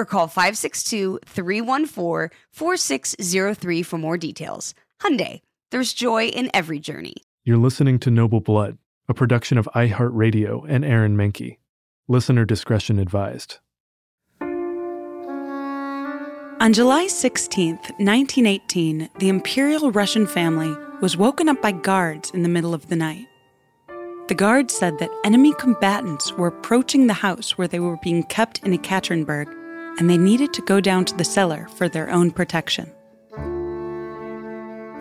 or call 562-314-4603 for more details. Hyundai, there's joy in every journey. You're listening to Noble Blood, a production of iHeartRadio and Aaron Mahnke. Listener discretion advised. On July 16, 1918, the Imperial Russian family was woken up by guards in the middle of the night. The guards said that enemy combatants were approaching the house where they were being kept in Ekaterinburg and they needed to go down to the cellar for their own protection.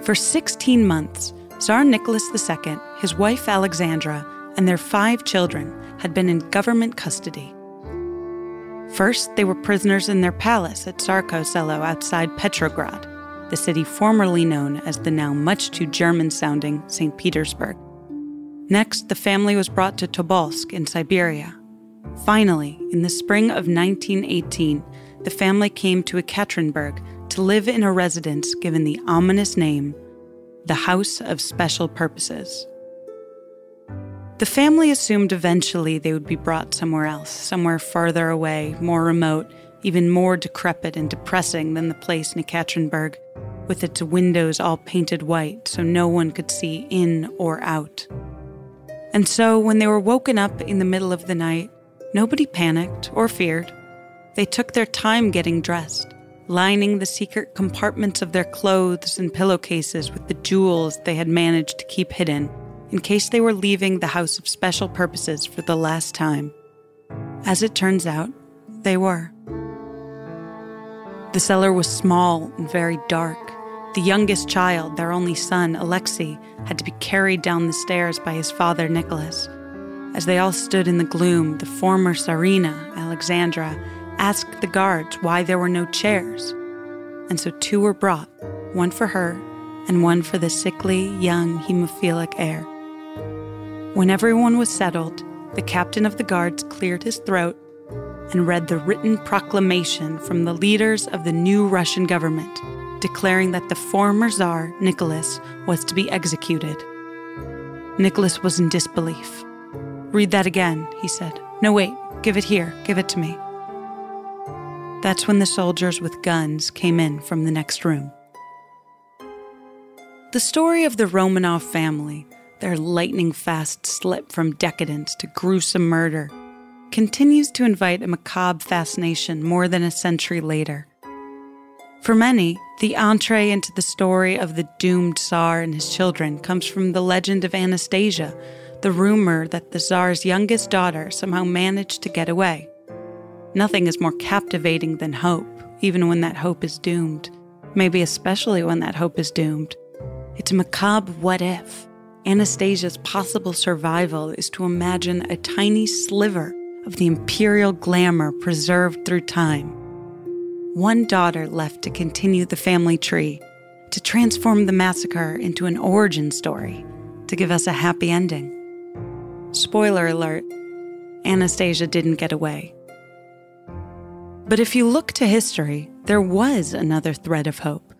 For 16 months, Tsar Nicholas II, his wife Alexandra, and their five children had been in government custody. First, they were prisoners in their palace at Tsarskoe Selo outside Petrograd, the city formerly known as the now much too German sounding St. Petersburg. Next, the family was brought to Tobolsk in Siberia, Finally, in the spring of 1918, the family came to Ekaterinburg to live in a residence given the ominous name the House of Special Purposes. The family assumed eventually they would be brought somewhere else, somewhere farther away, more remote, even more decrepit and depressing than the place in Ekaterinburg, with its windows all painted white so no one could see in or out. And so, when they were woken up in the middle of the night, Nobody panicked or feared. They took their time getting dressed, lining the secret compartments of their clothes and pillowcases with the jewels they had managed to keep hidden in case they were leaving the house of special purposes for the last time. As it turns out, they were. The cellar was small and very dark. The youngest child, their only son, Alexei, had to be carried down the stairs by his father, Nicholas. As they all stood in the gloom, the former Tsarina, Alexandra, asked the guards why there were no chairs. And so two were brought, one for her and one for the sickly, young, hemophilic heir. When everyone was settled, the captain of the guards cleared his throat and read the written proclamation from the leaders of the new Russian government, declaring that the former Tsar, Nicholas, was to be executed. Nicholas was in disbelief. Read that again, he said. No, wait, give it here, give it to me. That's when the soldiers with guns came in from the next room. The story of the Romanov family, their lightning fast slip from decadence to gruesome murder, continues to invite a macabre fascination more than a century later. For many, the entree into the story of the doomed Tsar and his children comes from the legend of Anastasia, the rumor that the Tsar's youngest daughter somehow managed to get away. Nothing is more captivating than hope, even when that hope is doomed. Maybe especially when that hope is doomed. It's a macabre what if. Anastasia's possible survival is to imagine a tiny sliver of the imperial glamour preserved through time. One daughter left to continue the family tree, to transform the massacre into an origin story, to give us a happy ending. Spoiler alert Anastasia didn't get away. But if you look to history, there was another thread of hope.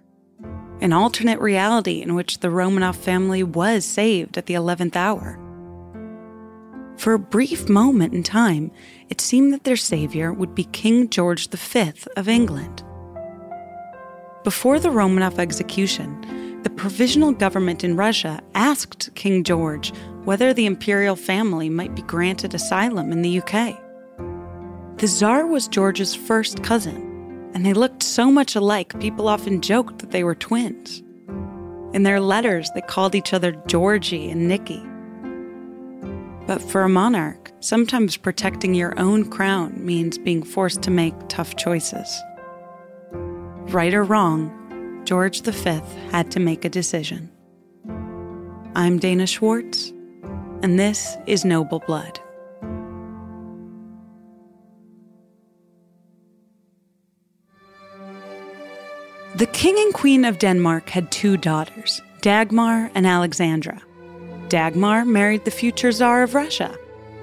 An alternate reality in which the Romanov family was saved at the 11th hour. For a brief moment in time, it seemed that their savior would be King George V of England. Before the Romanov execution, the provisional government in Russia asked King George whether the imperial family might be granted asylum in the UK. The Tsar was George's first cousin, and they looked so much alike people often joked that they were twins. In their letters, they called each other Georgie and Nicky. But for a monarch, sometimes protecting your own crown means being forced to make tough choices. Right or wrong, George V had to make a decision. I'm Dana Schwartz, and this is Noble Blood. The King and Queen of Denmark had two daughters, Dagmar and Alexandra. Dagmar married the future Tsar of Russia,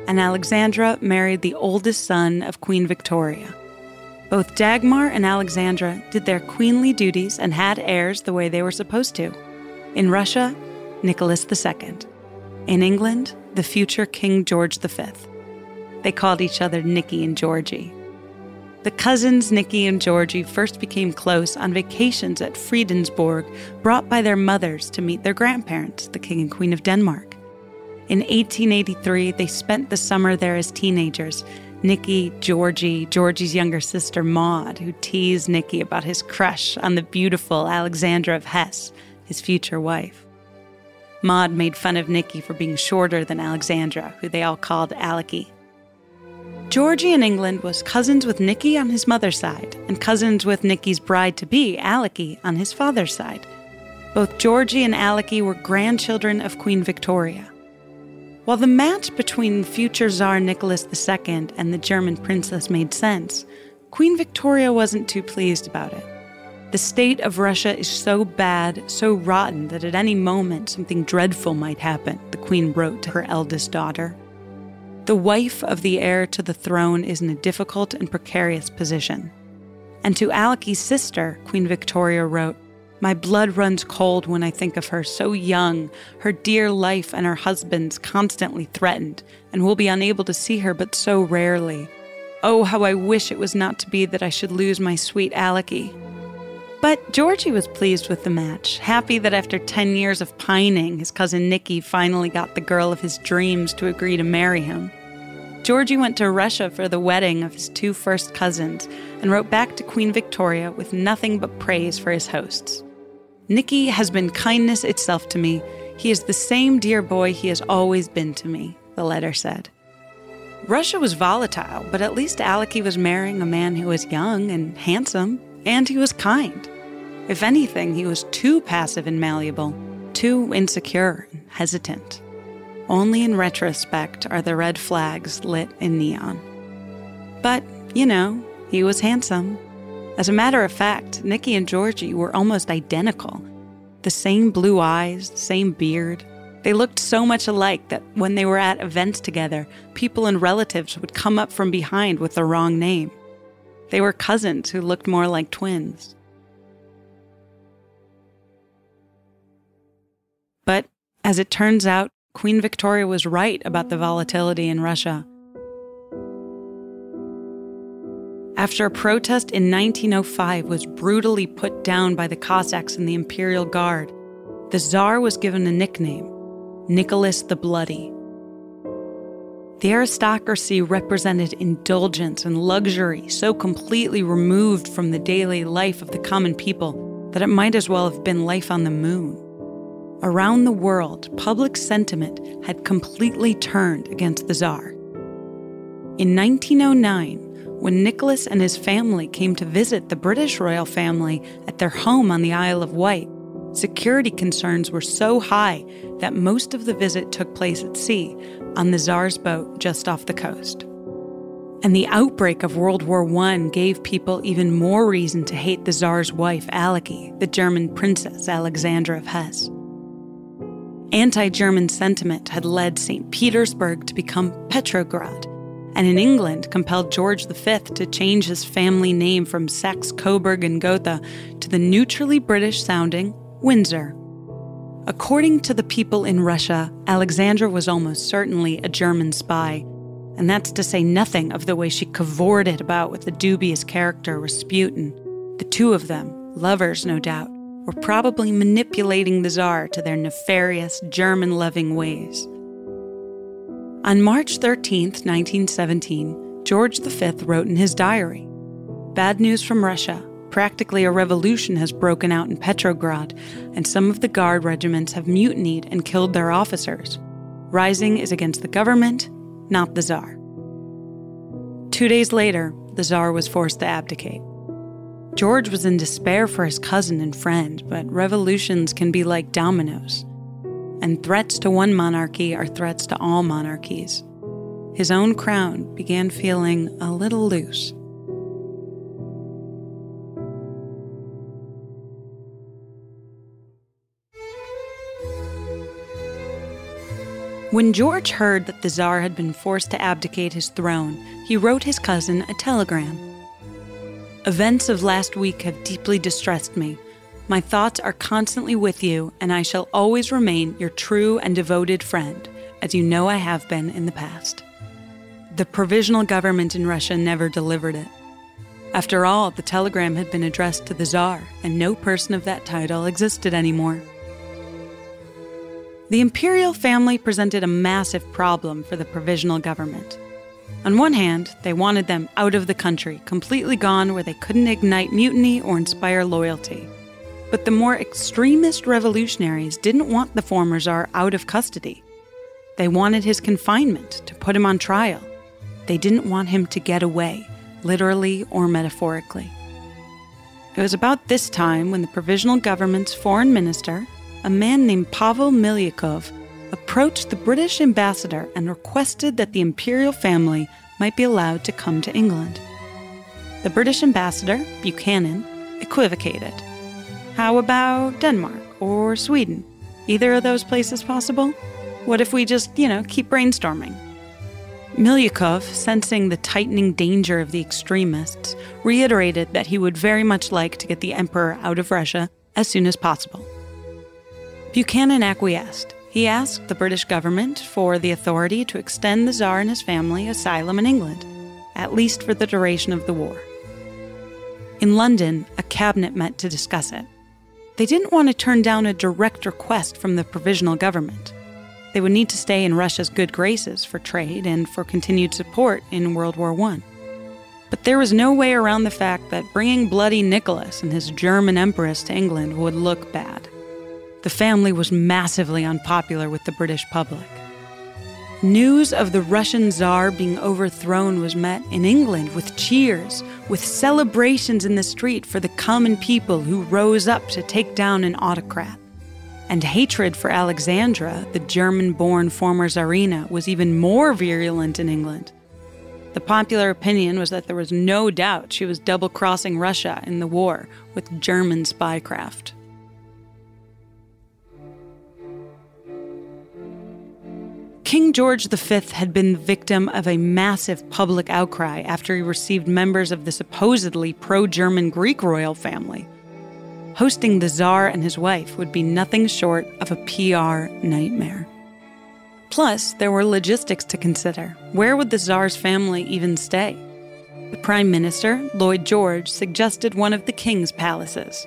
and Alexandra married the oldest son of Queen Victoria. Both Dagmar and Alexandra did their queenly duties and had heirs the way they were supposed to. In Russia, Nicholas II. In England, the future King George V. They called each other Nicky and Georgie. The cousins Nicky and Georgie first became close on vacations at Fredensborg, brought by their mothers to meet their grandparents, the King and Queen of Denmark. In 1883, they spent the summer there as teenagers. Nicky, Georgie, Georgie's younger sister Maud, who teased Nicky about his crush on the beautiful Alexandra of Hesse, his future wife. Maud made fun of Nicky for being shorter than Alexandra, who they all called Alecky. Georgie in England was cousins with Nicky on his mother's side, and cousins with Nicky's bride to be, Alecky, on his father's side. Both Georgie and Alecky were grandchildren of Queen Victoria. While the match between future Tsar Nicholas II and the German princess made sense, Queen Victoria wasn't too pleased about it. The state of Russia is so bad, so rotten, that at any moment something dreadful might happen, the Queen wrote to her eldest daughter. The wife of the heir to the throne is in a difficult and precarious position. And to Alecky's sister, Queen Victoria wrote, my blood runs cold when I think of her, so young, her dear life and her husband's constantly threatened, and will be unable to see her but so rarely. Oh, how I wish it was not to be that I should lose my sweet Alecky. But Georgie was pleased with the match, happy that after 10 years of pining, his cousin Nicky finally got the girl of his dreams to agree to marry him. Georgie went to Russia for the wedding of his two first cousins and wrote back to Queen Victoria with nothing but praise for his hosts. Nicky has been kindness itself to me. He is the same dear boy he has always been to me, the letter said. Russia was volatile, but at least Alecky was marrying a man who was young and handsome, and he was kind. If anything, he was too passive and malleable, too insecure and hesitant. Only in retrospect are the red flags lit in neon. But, you know, he was handsome, as a matter of fact, Nicky and Georgie were almost identical. The same blue eyes, same beard. They looked so much alike that when they were at events together, people and relatives would come up from behind with the wrong name. They were cousins who looked more like twins. But as it turns out, Queen Victoria was right about the volatility in Russia. After a protest in 1905 was brutally put down by the Cossacks and the Imperial Guard, the Tsar was given a nickname Nicholas the Bloody. The aristocracy represented indulgence and luxury so completely removed from the daily life of the common people that it might as well have been life on the moon. Around the world, public sentiment had completely turned against the Tsar. In 1909, when Nicholas and his family came to visit the British royal family at their home on the Isle of Wight, security concerns were so high that most of the visit took place at sea on the Tsar's boat just off the coast. And the outbreak of World War I gave people even more reason to hate the Tsar's wife, Alecky, the German princess Alexandra of Hesse. Anti German sentiment had led St. Petersburg to become Petrograd and in England compelled George V to change his family name from Saxe Coburg and Gotha to the neutrally British sounding Windsor. According to the people in Russia, Alexandra was almost certainly a German spy, and that's to say nothing of the way she cavorted about with the dubious character Rasputin. The two of them, lovers no doubt, were probably manipulating the Tsar to their nefarious, German loving ways. On March 13, 1917, George V wrote in his diary Bad news from Russia. Practically a revolution has broken out in Petrograd, and some of the Guard regiments have mutinied and killed their officers. Rising is against the government, not the Tsar. Two days later, the Tsar was forced to abdicate. George was in despair for his cousin and friend, but revolutions can be like dominoes and threats to one monarchy are threats to all monarchies. His own crown began feeling a little loose. When George heard that the Tsar had been forced to abdicate his throne, he wrote his cousin a telegram. Events of last week have deeply distressed me. My thoughts are constantly with you, and I shall always remain your true and devoted friend, as you know I have been in the past. The provisional government in Russia never delivered it. After all, the telegram had been addressed to the Tsar, and no person of that title existed anymore. The imperial family presented a massive problem for the provisional government. On one hand, they wanted them out of the country, completely gone where they couldn't ignite mutiny or inspire loyalty. But the more extremist revolutionaries didn't want the former czar out of custody. They wanted his confinement, to put him on trial. They didn't want him to get away, literally or metaphorically. It was about this time when the provisional government's foreign minister, a man named Pavel Milyukov, approached the British ambassador and requested that the imperial family might be allowed to come to England. The British ambassador, Buchanan, equivocated. How about Denmark or Sweden? Either of those places possible? What if we just, you know, keep brainstorming? Milyukov, sensing the tightening danger of the extremists, reiterated that he would very much like to get the emperor out of Russia as soon as possible. Buchanan acquiesced. He asked the British government for the authority to extend the Tsar and his family asylum in England, at least for the duration of the war. In London, a cabinet met to discuss it. They didn't want to turn down a direct request from the provisional government. They would need to stay in Russia's good graces for trade and for continued support in World War I. But there was no way around the fact that bringing bloody Nicholas and his German empress to England would look bad. The family was massively unpopular with the British public. News of the Russian Tsar being overthrown was met in England with cheers, with celebrations in the street for the common people who rose up to take down an autocrat. And hatred for Alexandra, the German born former Tsarina, was even more virulent in England. The popular opinion was that there was no doubt she was double crossing Russia in the war with German spycraft. King George V had been the victim of a massive public outcry after he received members of the supposedly pro German Greek royal family. Hosting the Tsar and his wife would be nothing short of a PR nightmare. Plus, there were logistics to consider. Where would the Tsar's family even stay? The Prime Minister, Lloyd George, suggested one of the King's palaces.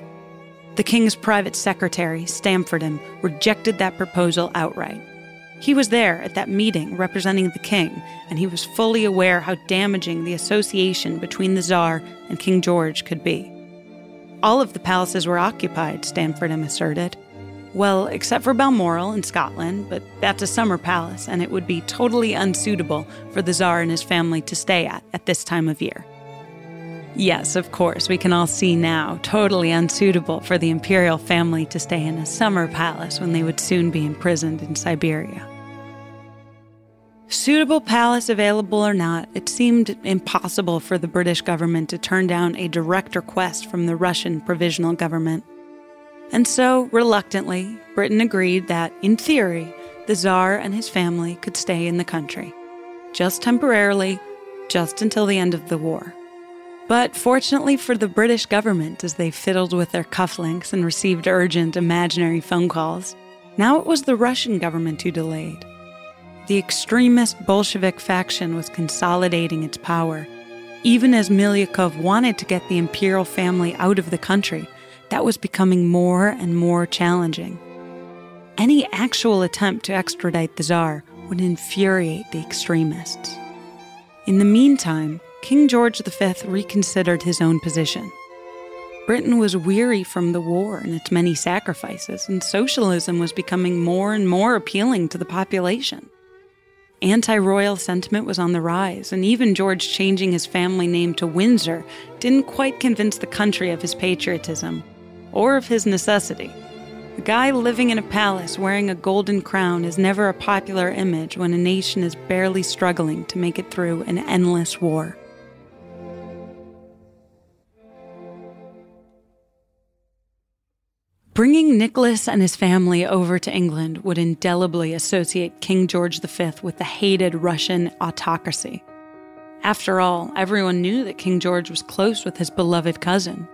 The King's private secretary, Stamfordham, rejected that proposal outright. He was there at that meeting representing the king, and he was fully aware how damaging the association between the Tsar and King George could be. All of the palaces were occupied, Stamfordham asserted. Well, except for Balmoral in Scotland, but that's a summer palace, and it would be totally unsuitable for the Tsar and his family to stay at at this time of year. Yes, of course, we can all see now, totally unsuitable for the imperial family to stay in a summer palace when they would soon be imprisoned in Siberia. Suitable palace available or not, it seemed impossible for the British government to turn down a direct request from the Russian provisional government. And so, reluctantly, Britain agreed that, in theory, the Tsar and his family could stay in the country. Just temporarily, just until the end of the war. But fortunately for the British government, as they fiddled with their cufflinks and received urgent imaginary phone calls, now it was the Russian government who delayed. The extremist Bolshevik faction was consolidating its power. Even as Milyukov wanted to get the imperial family out of the country, that was becoming more and more challenging. Any actual attempt to extradite the Tsar would infuriate the extremists. In the meantime, King George V reconsidered his own position. Britain was weary from the war and its many sacrifices, and socialism was becoming more and more appealing to the population. Anti royal sentiment was on the rise, and even George changing his family name to Windsor didn't quite convince the country of his patriotism or of his necessity. A guy living in a palace wearing a golden crown is never a popular image when a nation is barely struggling to make it through an endless war. Bringing Nicholas and his family over to England would indelibly associate King George V with the hated Russian autocracy. After all, everyone knew that King George was close with his beloved cousin.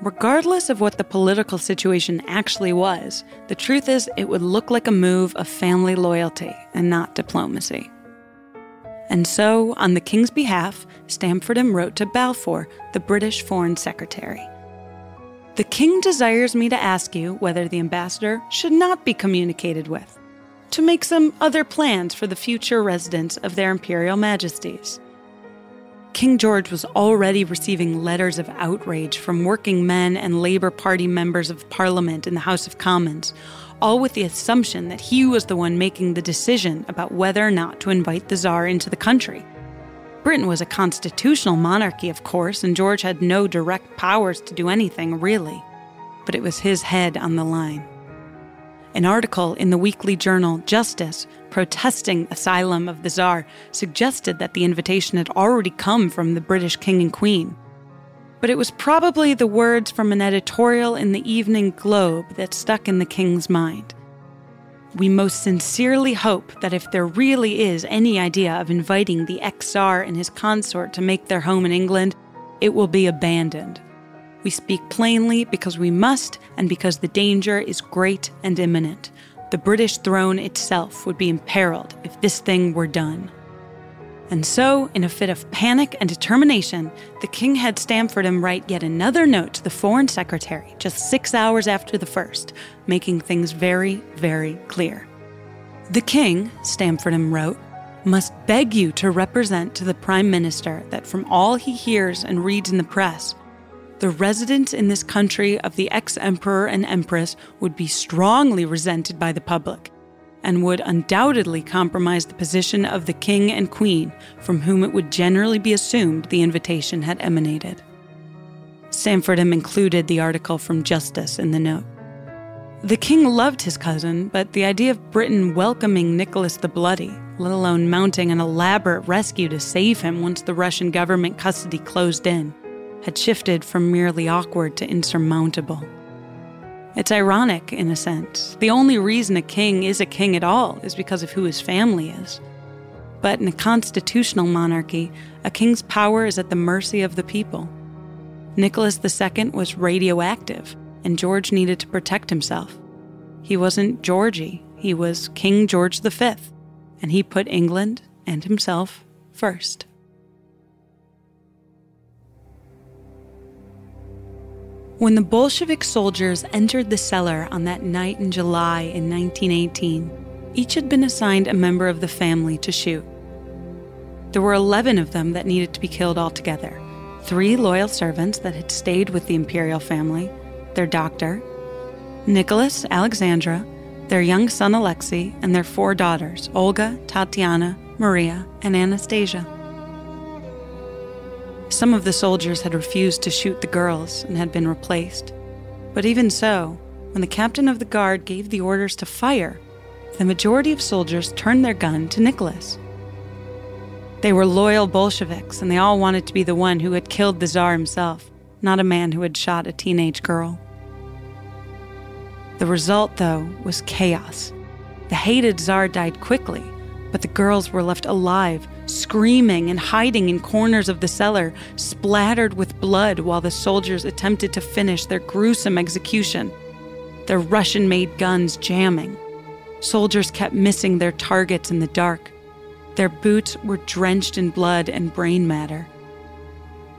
Regardless of what the political situation actually was, the truth is it would look like a move of family loyalty and not diplomacy. And so, on the king's behalf, Stamfordham wrote to Balfour, the British Foreign Secretary. The king desires me to ask you whether the ambassador should not be communicated with, to make some other plans for the future residence of their imperial majesties. King George was already receiving letters of outrage from working men and Labour Party members of Parliament in the House of Commons, all with the assumption that he was the one making the decision about whether or not to invite the Tsar into the country. Britain was a constitutional monarchy, of course, and George had no direct powers to do anything, really. But it was his head on the line. An article in the weekly journal Justice protesting asylum of the Tsar suggested that the invitation had already come from the British King and Queen. But it was probably the words from an editorial in the Evening Globe that stuck in the King's mind. We most sincerely hope that if there really is any idea of inviting the ex Tsar and his consort to make their home in England, it will be abandoned. We speak plainly because we must and because the danger is great and imminent. The British throne itself would be imperiled if this thing were done. And so, in a fit of panic and determination, the king had Stamfordham write yet another note to the foreign secretary just six hours after the first, making things very, very clear. The king, Stamfordham wrote, must beg you to represent to the prime minister that from all he hears and reads in the press, the residence in this country of the ex emperor and empress would be strongly resented by the public and would undoubtedly compromise the position of the king and queen, from whom it would generally be assumed the invitation had emanated. Stamfordham included the article from Justice in the note. The king loved his cousin, but the idea of Britain welcoming Nicholas the Bloody, let alone mounting an elaborate rescue to save him once the Russian government custody closed in, had shifted from merely awkward to insurmountable. It's ironic, in a sense. The only reason a king is a king at all is because of who his family is. But in a constitutional monarchy, a king's power is at the mercy of the people. Nicholas II was radioactive, and George needed to protect himself. He wasn't Georgie, he was King George V, and he put England and himself first. When the Bolshevik soldiers entered the cellar on that night in July in 1918, each had been assigned a member of the family to shoot. There were 11 of them that needed to be killed altogether three loyal servants that had stayed with the imperial family, their doctor, Nicholas, Alexandra, their young son Alexei, and their four daughters, Olga, Tatiana, Maria, and Anastasia. Some of the soldiers had refused to shoot the girls and had been replaced. But even so, when the captain of the guard gave the orders to fire, the majority of soldiers turned their gun to Nicholas. They were loyal Bolsheviks, and they all wanted to be the one who had killed the Tsar himself, not a man who had shot a teenage girl. The result, though, was chaos. The hated Tsar died quickly, but the girls were left alive, screaming and hiding in corners of the cellar, splattered with blood while the soldiers attempted to finish their gruesome execution. Their Russian made guns jamming. Soldiers kept missing their targets in the dark. Their boots were drenched in blood and brain matter.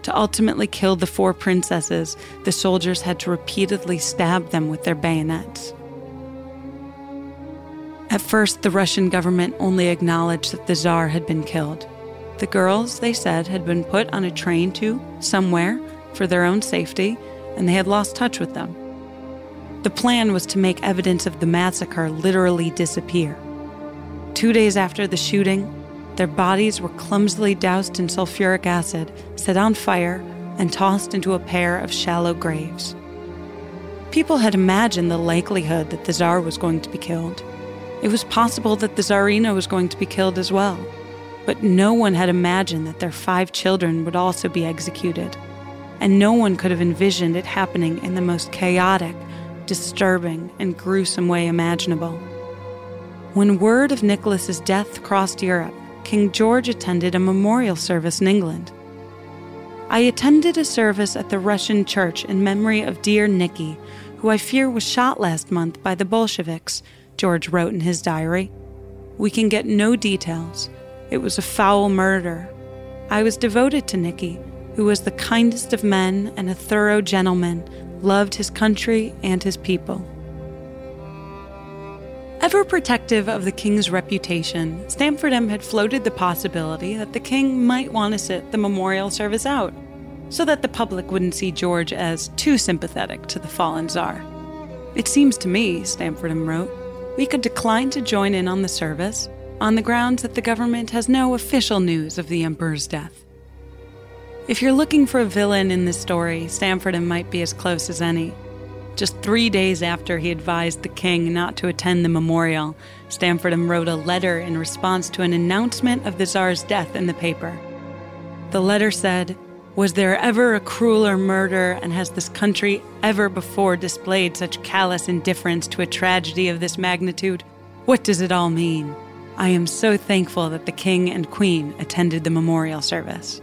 To ultimately kill the four princesses, the soldiers had to repeatedly stab them with their bayonets. At first, the Russian government only acknowledged that the Tsar had been killed. The girls, they said, had been put on a train to somewhere for their own safety, and they had lost touch with them. The plan was to make evidence of the massacre literally disappear. Two days after the shooting, their bodies were clumsily doused in sulfuric acid, set on fire, and tossed into a pair of shallow graves. People had imagined the likelihood that the Tsar was going to be killed. It was possible that the Tsarina was going to be killed as well, but no one had imagined that their five children would also be executed. And no one could have envisioned it happening in the most chaotic, disturbing, and gruesome way imaginable. When word of Nicholas's death crossed Europe, King George attended a memorial service in England. I attended a service at the Russian church in memory of dear Nicky, who I fear was shot last month by the Bolsheviks, George wrote in his diary. We can get no details. It was a foul murder. I was devoted to Nicky, who was the kindest of men and a thorough gentleman, loved his country and his people. Ever protective of the king's reputation, Stamfordham had floated the possibility that the king might want to sit the memorial service out, so that the public wouldn't see George as too sympathetic to the fallen czar. It seems to me, Stamfordham wrote, we could decline to join in on the service on the grounds that the government has no official news of the emperor's death. If you're looking for a villain in this story, Stamfordham might be as close as any. Just three days after he advised the king not to attend the memorial, Stamfordham wrote a letter in response to an announcement of the Tsar's death in the paper. The letter said, Was there ever a crueler murder, and has this country ever before displayed such callous indifference to a tragedy of this magnitude? What does it all mean? I am so thankful that the king and queen attended the memorial service.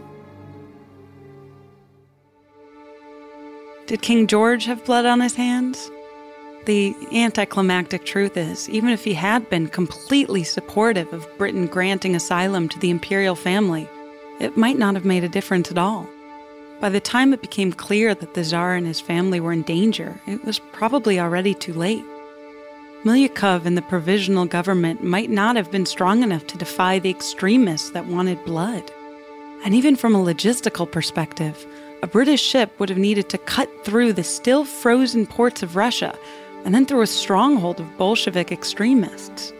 Did King George have blood on his hands? The anticlimactic truth is, even if he had been completely supportive of Britain granting asylum to the imperial family, it might not have made a difference at all. By the time it became clear that the Tsar and his family were in danger, it was probably already too late. Milyukov and the provisional government might not have been strong enough to defy the extremists that wanted blood. And even from a logistical perspective, a British ship would have needed to cut through the still frozen ports of Russia and then through a stronghold of Bolshevik extremists.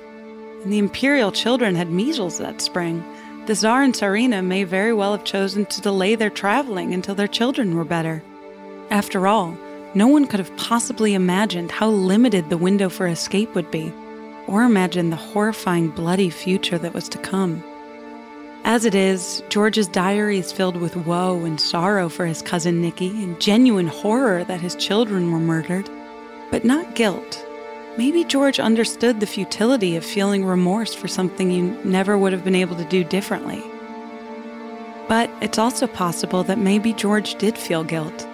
And the imperial children had measles that spring. The Tsar and Tsarina may very well have chosen to delay their traveling until their children were better. After all, no one could have possibly imagined how limited the window for escape would be, or imagined the horrifying bloody future that was to come. As it is, George's diary is filled with woe and sorrow for his cousin Nicky and genuine horror that his children were murdered, but not guilt. Maybe George understood the futility of feeling remorse for something you never would have been able to do differently. But it's also possible that maybe George did feel guilt.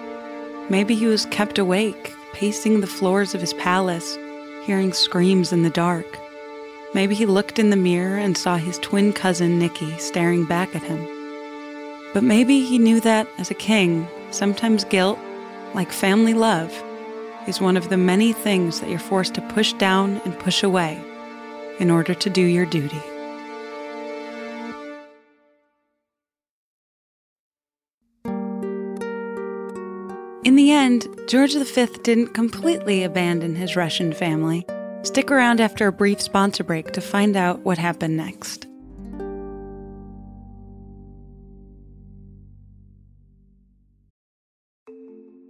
Maybe he was kept awake, pacing the floors of his palace, hearing screams in the dark. Maybe he looked in the mirror and saw his twin cousin Nicky staring back at him. But maybe he knew that, as a king, sometimes guilt, like family love, is one of the many things that you're forced to push down and push away in order to do your duty. In the end, George V didn't completely abandon his Russian family. Stick around after a brief sponsor break to find out what happened next.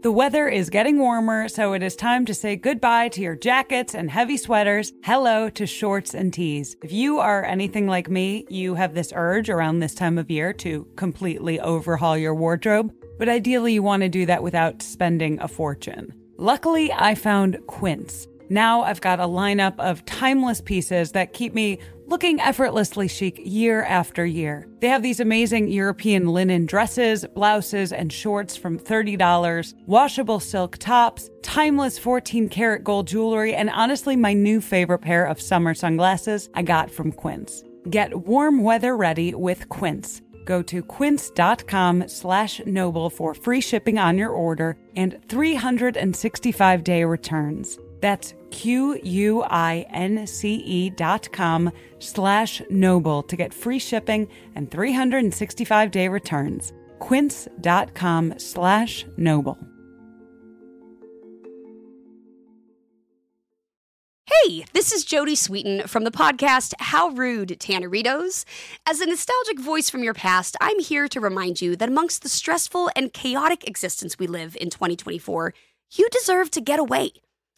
The weather is getting warmer, so it is time to say goodbye to your jackets and heavy sweaters. Hello to shorts and tees. If you are anything like me, you have this urge around this time of year to completely overhaul your wardrobe, but ideally you want to do that without spending a fortune. Luckily, I found Quince. Now I've got a lineup of timeless pieces that keep me looking effortlessly chic year after year. They have these amazing European linen dresses, blouses, and shorts from $30, washable silk tops, timeless 14 karat gold jewelry, and honestly, my new favorite pair of summer sunglasses I got from Quince. Get warm weather ready with Quince. Go to quince.com slash noble for free shipping on your order and 365 day returns. That's Q-U-I-N-C-E dot com slash noble to get free shipping and 365-day returns. Quince dot com slash noble. Hey, this is Jodie Sweetin from the podcast How Rude, Tanneritos. As a nostalgic voice from your past, I'm here to remind you that amongst the stressful and chaotic existence we live in 2024, you deserve to get away.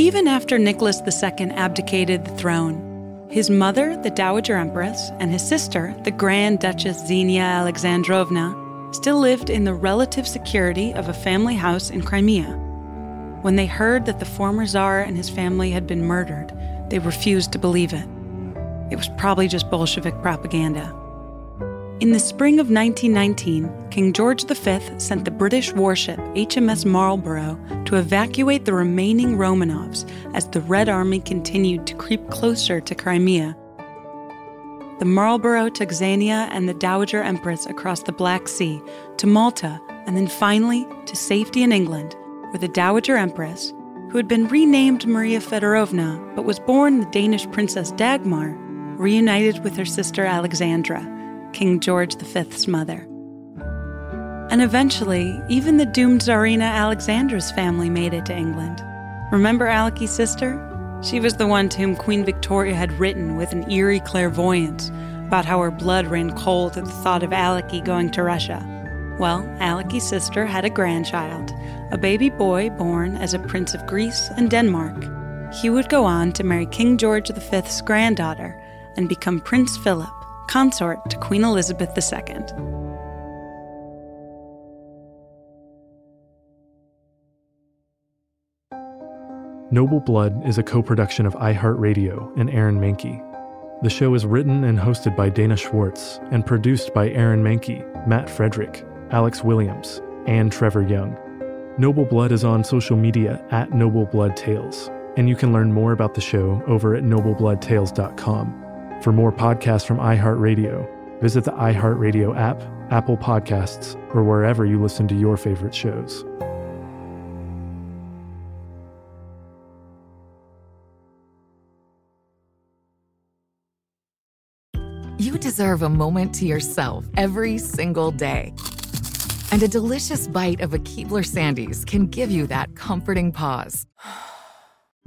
Even after Nicholas II abdicated the throne, his mother, the Dowager Empress, and his sister, the Grand Duchess Xenia Alexandrovna, still lived in the relative security of a family house in Crimea. When they heard that the former Tsar and his family had been murdered, they refused to believe it. It was probably just Bolshevik propaganda. In the spring of 1919, King George V sent the British warship HMS Marlborough to evacuate the remaining Romanovs as the Red Army continued to creep closer to Crimea. The Marlborough took Xenia and the Dowager Empress across the Black Sea to Malta and then finally to safety in England, where the Dowager Empress, who had been renamed Maria Fedorovna but was born the Danish Princess Dagmar, reunited with her sister Alexandra, King George V's mother. And eventually, even the doomed Tsarina Alexandra's family made it to England. Remember Aleky's sister? She was the one to whom Queen Victoria had written with an eerie clairvoyance about how her blood ran cold at the thought of Aleky going to Russia. Well, Aleky's sister had a grandchild, a baby boy born as a prince of Greece and Denmark. He would go on to marry King George V's granddaughter and become Prince Philip, consort to Queen Elizabeth II. Noble Blood is a co production of iHeartRadio and Aaron Mahnke. The show is written and hosted by Dana Schwartz and produced by Aaron Mahnke, Matt Frederick, Alex Williams, and Trevor Young. Noble Blood is on social media at Noble Blood Tales, and you can learn more about the show over at noblebloodtales.com. For more podcasts from iHeartRadio, visit the iHeartRadio app, Apple Podcasts, or wherever you listen to your favorite shows. You deserve a moment to yourself every single day. And a delicious bite of a Keebler Sandies can give you that comforting pause.